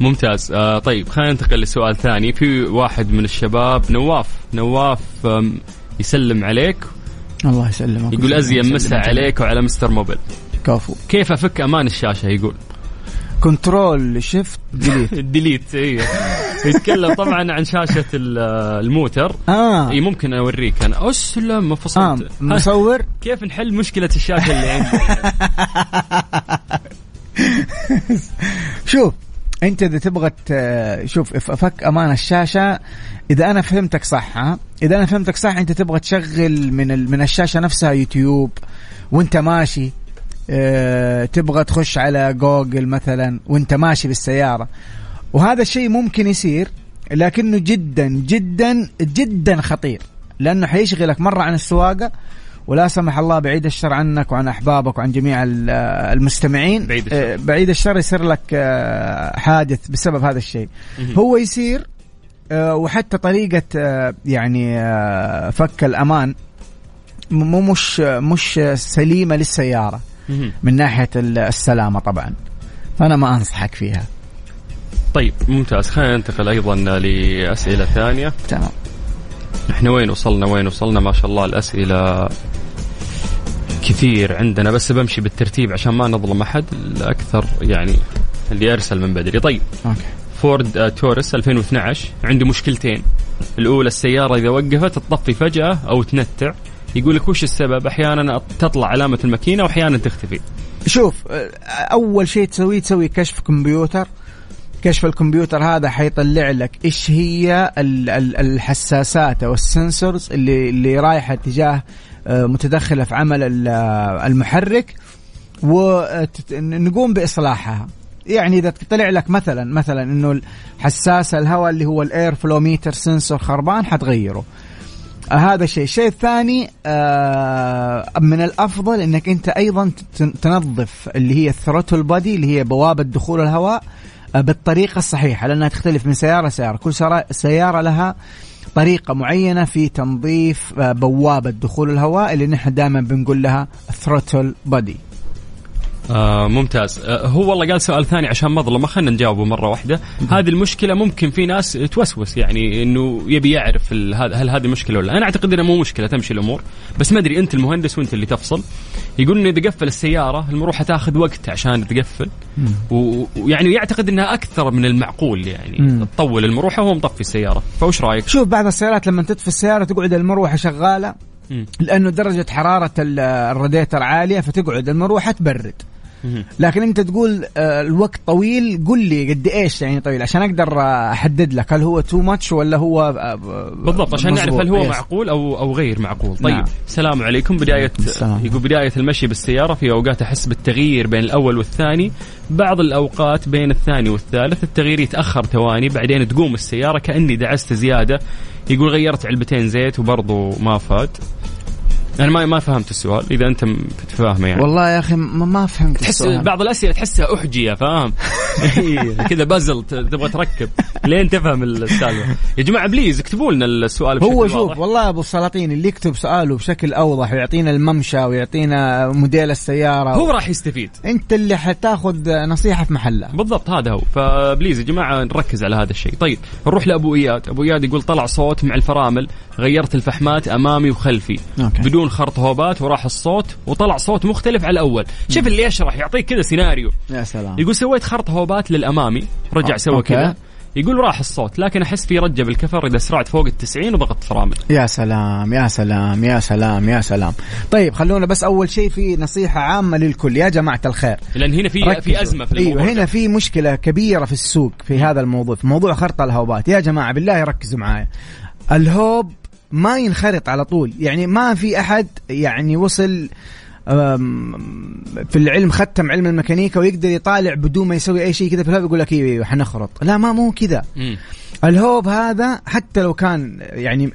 Speaker 1: ممتاز. آه طيب خلينا ننتقل لسؤال ثاني. في واحد من الشباب نواف. نواف يسلم عليك.
Speaker 5: الله يسلمك.
Speaker 1: يقول ازين مسا عليك وعلى مستر موبل.
Speaker 5: كفو.
Speaker 1: كيف أفك أمان الشاشة؟ يقول.
Speaker 5: control shift delete
Speaker 1: delete أيوه يتكلم طبعا عن شاشة ال- الموتر.
Speaker 5: آه.
Speaker 1: إي ممكن أوريك. أنا اسلم ما فصلت
Speaker 5: مصور.
Speaker 1: كيف نحل مشكلة الشاشة اللي عندي؟
Speaker 5: شوف أنت إذا تبغى ت- شوف ف- فك أمان الشاشة إذا أنا فهمتك صح ها؟ إذا أنا فهمتك صح أنت تبغى تشغل من ال- من الشاشة نفسها يوتيوب وأنت ماشي. آه تبغى تخش على جوجل مثلا وأنت ماشي بالسيارة. وهذا الشيء ممكن يصير لكنه جدا جدا جدا خطير. لأنه حيشغلك مرة عن السواقة ولا سمح الله بعيد الشر عنك وعن أحبابك وعن جميع ال- المستمعين.
Speaker 1: بعيد الشر.
Speaker 5: آه، بعيد الشر يصير لك آه، حادث بسبب هذا الشيء. هو يصير آه، وحتى طريقة آه، يعني فك الأمان م- مو مش مش سليمة للسيارة.
Speaker 1: مهم.
Speaker 5: من ناحية ال- السلامة طبعا. فأنا ما أنصحك فيها.
Speaker 1: طيب ممتاز. خلينا ننتقل أيضا لأسئلة ثانية.
Speaker 5: تمام.
Speaker 1: إحنا وين وصلنا؟ وين وصلنا؟ ما شاء الله الأسئلة كثير عندنا بس بمشي بالترتيب عشان ما نظلم أحد. الأكثر يعني اللي أرسل من بدري. طيب.
Speaker 5: okay.
Speaker 1: فورد تورس 2012 عنده مشكلتين. الأولى السيارة إذا وقفت تطفي فجأة أو تنتع. يقول لك وش السبب؟ أحيانا تطلع علامة الماكينة واحيانا تختفي.
Speaker 5: شوف أول شيء تسويه تسوي كشف كمبيوتر. كشف الكمبيوتر هذا حيطلع لك إيش هي ال- ال- الحساسات أو ال sensors اللي اللي رايحة تجاه آه، متدخلة في عمل آه، المحرك ونقوم بإصلاحها. يعني إذا طلع لك مثلا مثلا إنه حساس الهواء اللي هو ال air flow meter sensor خربان حتغيره. آه، هذا الشيء الشيء الثاني آه، من الأفضل إنك أنت أيضا تن- تنظف اللي هي ال throttle body اللي هي بوابة دخول الهواء. آه، بالطريقة الصحيحة لأنها تختلف من سيارة لسيارة. كل سياره لها طريقة معينة في تنظيف آه، بوابة دخول الهواء اللي نحن دائما بنقول لها ثروتل بادي
Speaker 1: آه ممتاز آه هو والله قال سؤال ثاني عشان مظلمه خلينا نجاوبه مرة واحدة هذه المشكلة ممكن في ناس توسوس يعني إنه يبي يعرف هل هذه مشكلة ولا لا. أنا أعتقد إنها مو مشكلة تمشي الأمور بس ما أدري أنت المهندس وأنت اللي تفصل يقول إنه إذا قفل السيارة المروحة تاخذ وقت عشان تقفل ويعني يعتقد إنها أكثر من المعقول يعني. تطول المروحة وهو مطفي السيارة فوش رأيك؟
Speaker 5: شوف بعض السيارات لما تطفي السيارة تقعد المروحة شغالة
Speaker 1: مم.
Speaker 5: لأنه درجة حرارة ال- الراديتر عالية فتقعد المروحة تبرد. لكن انت تقول آه، الوقت طويل قل لي قد إيش يعني طويل عشان أقدر آه، أحدد لك هل هو تو ماتش ولا هو آه،
Speaker 1: بالضبط عشان نعرف. هل هو. معقول أو أو غير معقول طيب
Speaker 5: نعم.
Speaker 1: السلام عليكم بداية
Speaker 5: السلام.
Speaker 1: يقول بداية المشي بالسيارة في أوقات أحس بالتغيير بين الأول والثاني بعض الأوقات بين الثاني والثالث التغيير يتأخر ثواني بعدين تقوم السيارة كأني دعست زيادة يقول غيرت علبتين زيت وبرضه ما فاد أنا ما ما فهمت السؤال إذا أنت فاهمه يعني.
Speaker 5: والله يا أخي ما ما فهمت
Speaker 1: تحس
Speaker 5: السؤال.
Speaker 1: بعض الأسئلة تحسها أحجية فاهم؟ إيه، كذا بازل تبغى تركب. لين تفهم السالفة. يا جماعة please اكتبوا لنا السؤال بشكل
Speaker 5: هو شوف
Speaker 1: واضح.
Speaker 5: والله أبو السلاطين اللي يكتب سؤاله بشكل أوضح ويعطينا الممشى ويعطينا موديل السيارة
Speaker 1: هو راح يستفيد.
Speaker 5: أنت اللي حتاخذ نصيحة في محلها
Speaker 1: بالضبط هذا هو. ف please يا جماعة نركز على هذا الشيء. طيب نروح لأبو إياد. أبو إياد يقول طلع صوت مع الفرامل غيرت الفحمات أمامي وخلفي.
Speaker 5: okay.
Speaker 1: بدون خرط هوبات وراح الصوت وطلع صوت مختلف على الأول. شوف اللي يشرح يعطيك كذا سيناريو.
Speaker 5: يا سلام.
Speaker 1: يقول سويت خرط هوبات للأمامي رجع
Speaker 5: آه،
Speaker 1: سوى. كذا. يقول راح الصوت لكن أحس في رجه بالكفر إذا اسرعت فوق التسعين وضغطت فرامل.
Speaker 5: يا سلام يا سلام يا سلام يا سلام. طيب خلونا بس أول شيء في نصيحة عامة للكل. يا جماعة الخير.
Speaker 1: لأن هنا في. في أزمة في الموضوع.
Speaker 5: أيوه هنا في مشكلة كبيرة في السوق في هذا الموضوع في موضوع خرط الهوبات. يا جماعة بالله ركزوا معايا. الهوب ما ينخرط على طول. يعني ما في أحد يعني وصل في العلم ختم علم الميكانيكا ويقدر يطالع بدون ما يسوي أي شيء كذا في يقول لك أيوه أيوه حنخرط لا ما مو كذا. الهوب هذا حتى لو كان يعني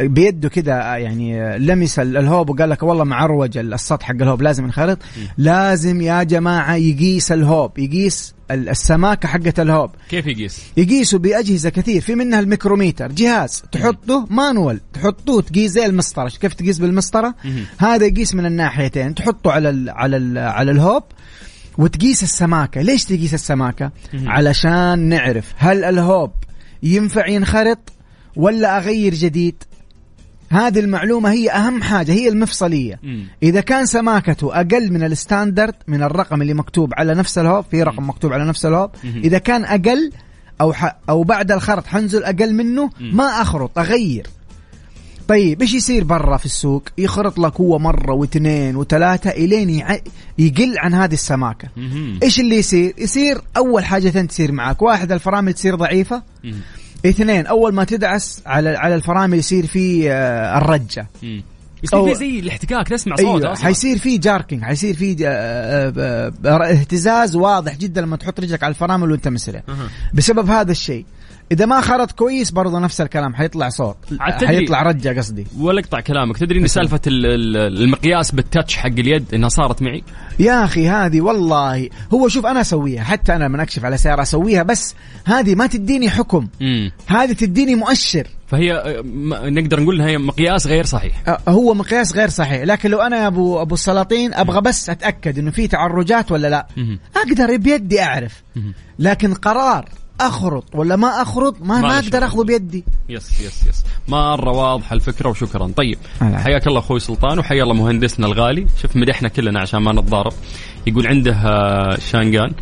Speaker 5: بيده كذا يعني لمس ال- الهوب وقال لك والله معووج السطح حق الهوب لازم ينخرط. لازم يا جماعة يقيس الهوب يقيس ال- السماكة حقه الهوب.
Speaker 1: كيف يقيس؟
Speaker 5: يقيسوا بأجهزة كثير في منها الميكروميتر جهاز تحطه manual تحطوه تقيس زي المسطرة. كيف تقيس
Speaker 1: بالمسطرة.
Speaker 5: هذا يقيس من الناحيتين تحطه على ال على ال على الهوب وتقيس السماكة. ليش تقيس السماكة؟
Speaker 1: مهم.
Speaker 5: علشان نعرف هل الهوب ينفع ينخرط ولا أغير جديد هذه المعلومة هي أهم حاجة هي المفصلية
Speaker 1: مم.
Speaker 5: إذا كان سماكته أقل من ال standard من الرقم اللي مكتوب على نفس الهوب في رقم مكتوب على نفس الهوب
Speaker 1: مهم.
Speaker 5: إذا كان أقل أو ح أو بعد الخرط حنزل أقل منه
Speaker 1: مم.
Speaker 5: ما أخرط أغير طيب إيش يصير برا في السوق؟ يخرط لك هو مرة واثنين وثلاثة إلين يع... يقل عن هذه
Speaker 1: السماكة.
Speaker 5: إيش اللي يصير؟ يصير أول حاجة تصير معك، واحد الفرامل تصير
Speaker 1: ضعيفة،.
Speaker 5: اثنين أول ما تدعس على على الفرامل يصير في آه،
Speaker 1: الرجة. يصير في زي الاحتكاك تسمع صوت أصلا
Speaker 5: حيصير في جاركينج حيصير في آه، آه، اهتزاز واضح جدا لما تحط رجلك على الفرامل وأنت مسرع. بسبب هذا الشيء إذا ما خرط كويس برضه نفس الكلام حيطلع صوت. حيطلع رجة قصدي.
Speaker 1: ولا اقطع كلامك. تدري إن سالفة ال- ال- المقياس بالتاتش حق اليد إنها صارت معي؟
Speaker 5: يا أخي هذه والله هو شوف أنا أسويها حتى أنا لما أكشف على سيارة أسويها بس هذه ما تديني حكم. هذه تديني مؤشر.
Speaker 1: فهي آه، نقدر نقول إنها هي مقياس غير صحيح.
Speaker 5: أه، هو مقياس غير صحيح. لكن لو أنا يا ابو أبو السلاطين أبغى بس أتأكد إنه في تعرجات ولا لا. أقدر بيدي
Speaker 1: أعرف.
Speaker 5: لكن قرار أخرط ولا ما أخرط؟ ما,
Speaker 1: ما أقدر.
Speaker 5: أخذه بيدي.
Speaker 1: yes yes yes. مره واضحه الفكرة وشكرا. طيب. حياك الله أخوي سلطان وحيا الله مهندسنا الغالي. شوف مدحنا كلنا عشان ما نتضارب. يقول عنده آه، شانجان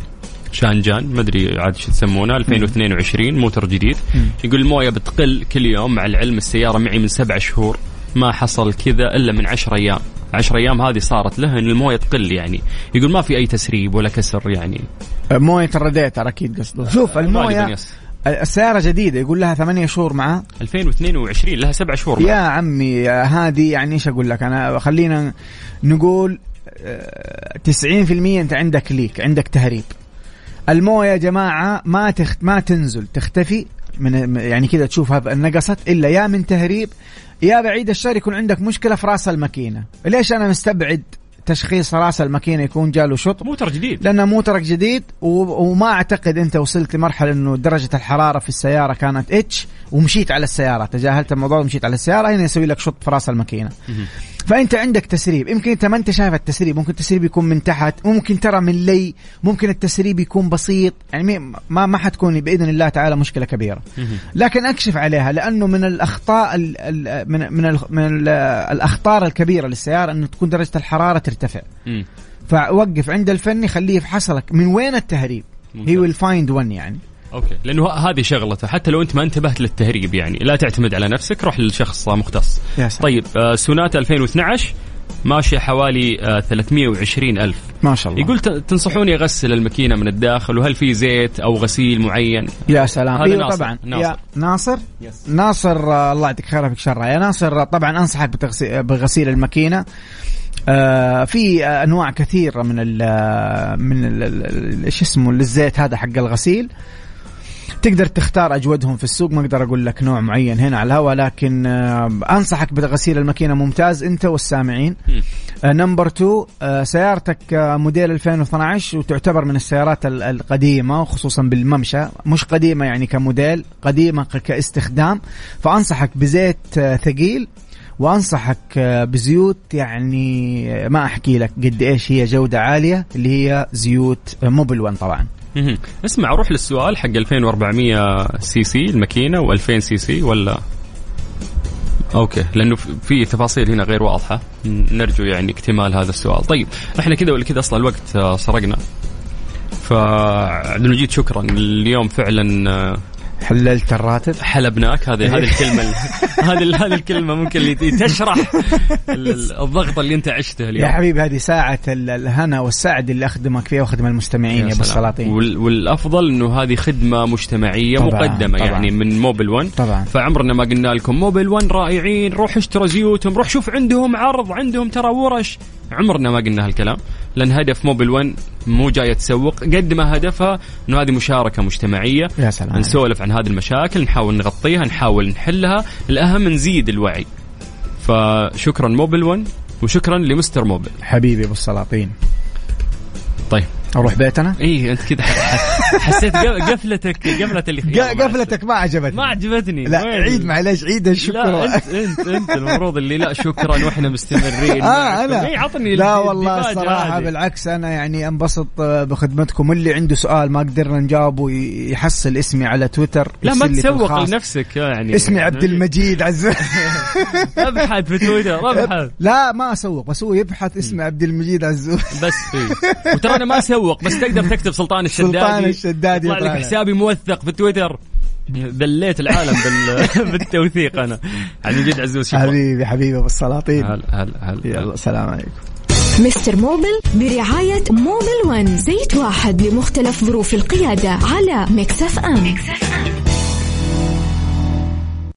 Speaker 1: شانجان ما أدري عاد شو تسمونه 2022 موتر جديد. يقول المويه بتقل كل يوم مع العلم السيارة معي من سبع شهور. ما حصل كذا إلا من عشر أيام. عشر أيام هذه صارت له إن الموية تقل يعني. يقول ما في أي تسريب ولا كسر يعني.
Speaker 5: أه، موية الراديتر أكيد قصده. شوف
Speaker 1: غالباً
Speaker 5: الموية
Speaker 1: يس.
Speaker 5: السيارة جديدة يقول لها ثمانية شهور معاه.
Speaker 1: 2022 لها سبع شهور
Speaker 5: يا عمي هذه يعني إيش أقول لك؟ أنا خلينا نقول آه، 90% أنت عندك ليك عندك تهريب. الموية يا جماعة ما تخت ما تنزل تختفي من يعني كذا تشوفها نقصت إلا يا من تهريب يا بعيد الشر يكون عندك مشكلة في رأس الماكينة. ليش أنا مستبعد تشخيص رأس الماكينة يكون جاله شط
Speaker 1: موتر جديد.
Speaker 5: لأنه موترك جديد و- وما أعتقد أنت وصلت لمرحلة إنه درجة الحرارة في السيارة كانت إتش ومشيت على السيارة. تجاهلت الموضوع ومشيت على السيارة هنا يسوي لك شط في رأس الماكينة. فأنت عندك تسريب. يمكن أنت ما أنت شايف التسريب. ممكن التسريب يكون من تحت. ممكن ترى ملي. ممكن التسريب يكون بسيط. يعني ما ما حتكون بإذن الله تعالى مشكلة كبيرة. لكن أكشف عليها. لأنه من الأخطاء ال- ال- من من ال- من ال- الأخطار الكبيرة للسيارة انه تكون درجة الحرارة ترتفع. فوقف عند الفني خليه يفحص لك من وين التهريب. he will find one يعني.
Speaker 1: okay. لأنه ه- هذه شغلته. حتى لو أنت ما انتبهت للتهريب يعني لا تعتمد على نفسك روح لشخص مختص.
Speaker 5: يا سلام.
Speaker 1: طيب آه، سوناتا 2012 ماشية حوالي آه، 320 ألف.
Speaker 5: ما شاء الله.
Speaker 1: يقول ت- تنصحوني أغسل الماكينة من الداخل وهل في زيت أو غسيل معين؟
Speaker 5: يا سلام.
Speaker 1: هذا
Speaker 5: أيوه
Speaker 1: ناصر.
Speaker 5: طبعا.
Speaker 1: ناصر.
Speaker 5: يا ناصر. ناصر؟ آه، الله يعطيك خير فيك شر. يا ناصر آه، طبعا أنصحك بتغسي- بغسيل الماكينة. آه في آه أنواع كثيرة من ال من ال- ال- ال- إيش اسمه الزيت هذا حق الغسيل. تقدر تختار أجودهم في السوق ما أقدر أقول لك نوع معين هنا على الهواء لكن آه أنصحك بغسيل الماكينة ممتاز أنت والسامعين. آه number 2 آه سيارتك موديل 2012 وتعتبر من السيارات ال- القديمة وخصوصا بالممشى مش قديمة يعني كموديل قديمة كاستخدام فأنصحك بزيت ثقيل وأنصحك بزيوت يعني ما أحكي لك قد إيش هي جودة عالية اللي هي زيوت موبل 1 طبعا.
Speaker 1: اسمع روح للسؤال حق 2400 سي سي الماكينة و2000 سي سي ولا؟ okay لأنه في- تفاصيل هنا غير واضحة. نرجو يعني اكتمال هذا السؤال. طيب إحنا كذا ولا كذا؟ أصلا الوقت آه، سرقنا. فعبد المجيد شكرا. اليوم فعلا آه،
Speaker 5: حللت الراتب؟
Speaker 1: حلبناك. هذه هذه الكلمة ال- هذه هذه الكلمة ممكن اللي تشرح ال- ال- الضغط اللي انت عشته
Speaker 5: يا
Speaker 1: اليوم
Speaker 5: حبيبي هذه ساعة ال- الهنا والسعد اللي أخدمك فيها وأخدم المستمعين يا
Speaker 1: أبو.
Speaker 5: السلاطين.
Speaker 1: وال- والأفضل إنه هذه خدمة مجتمعية
Speaker 5: طبعاً،
Speaker 1: مقدمة
Speaker 5: طبعاً.
Speaker 1: يعني من موبل 1
Speaker 5: طبعا.
Speaker 1: فعمرنا ما قلنا لكم موبل 1 رائعين روح اشتروا زيوتهم روح شوف عندهم عرض عندهم ترى ورش. عمرنا ما قلنا هالكلام لأن هدف موبل 1 مو جاية تسوق قد ما هدفها إنه هذه مشاركة مجتمعية.
Speaker 5: يا سلام
Speaker 1: نسولف عن هذه المشاكل نحاول نغطيها نحاول نحلها. الأهم نزيد الوعي. فشكرا موبل 1 وشكرا لمستر موبل
Speaker 5: حبيبي أبو السلاطين.
Speaker 1: طيب.
Speaker 5: أروح بيتنا؟
Speaker 1: اي أنت كذا حسيت قف- قفلتك قفله اللي
Speaker 5: قفلتك ما عجبتني.
Speaker 1: ما عجبتني.
Speaker 5: لا
Speaker 1: وين؟
Speaker 5: عيد معلش عيد الشكر.
Speaker 1: لا انت انت أنت المفروض اللي لا شكرا وإحنا مستمرين.
Speaker 5: آه أنا.
Speaker 1: اي عطني
Speaker 5: لا والله الصراحه. بالعكس أنا يعني انبسط آه، بخدمتكم. اللي عنده سؤال ما قدرنا نجاوبه يحصل اسمي على تويتر.
Speaker 1: لا ما تسوق. لنفسك يعني.
Speaker 5: اسمي عبد المجيد عز
Speaker 1: ابحث في تويتر ابحث.
Speaker 5: لا ما أسوق بس هو يبحث اسمي عبد المجيد عزوز
Speaker 1: بس إيه. وترى أنا ما اسوق بس تقدر تكتب سلطان الشدادي.
Speaker 5: سلطان الشدادي
Speaker 1: يطلع لك. حسابي موثق في تويتر. ذليت العالم بال... بالتوثيق أنا. عبد المجيد عزوز شكرا.
Speaker 5: حبيبي حبيبي أبو السلاطين.
Speaker 1: هلا هلا هلا
Speaker 5: يلا سلام عليكم.
Speaker 2: Mr. موبل برعاية موبل ون زيت واحد لمختلف ظروف القيادة على ام, ميكس FM.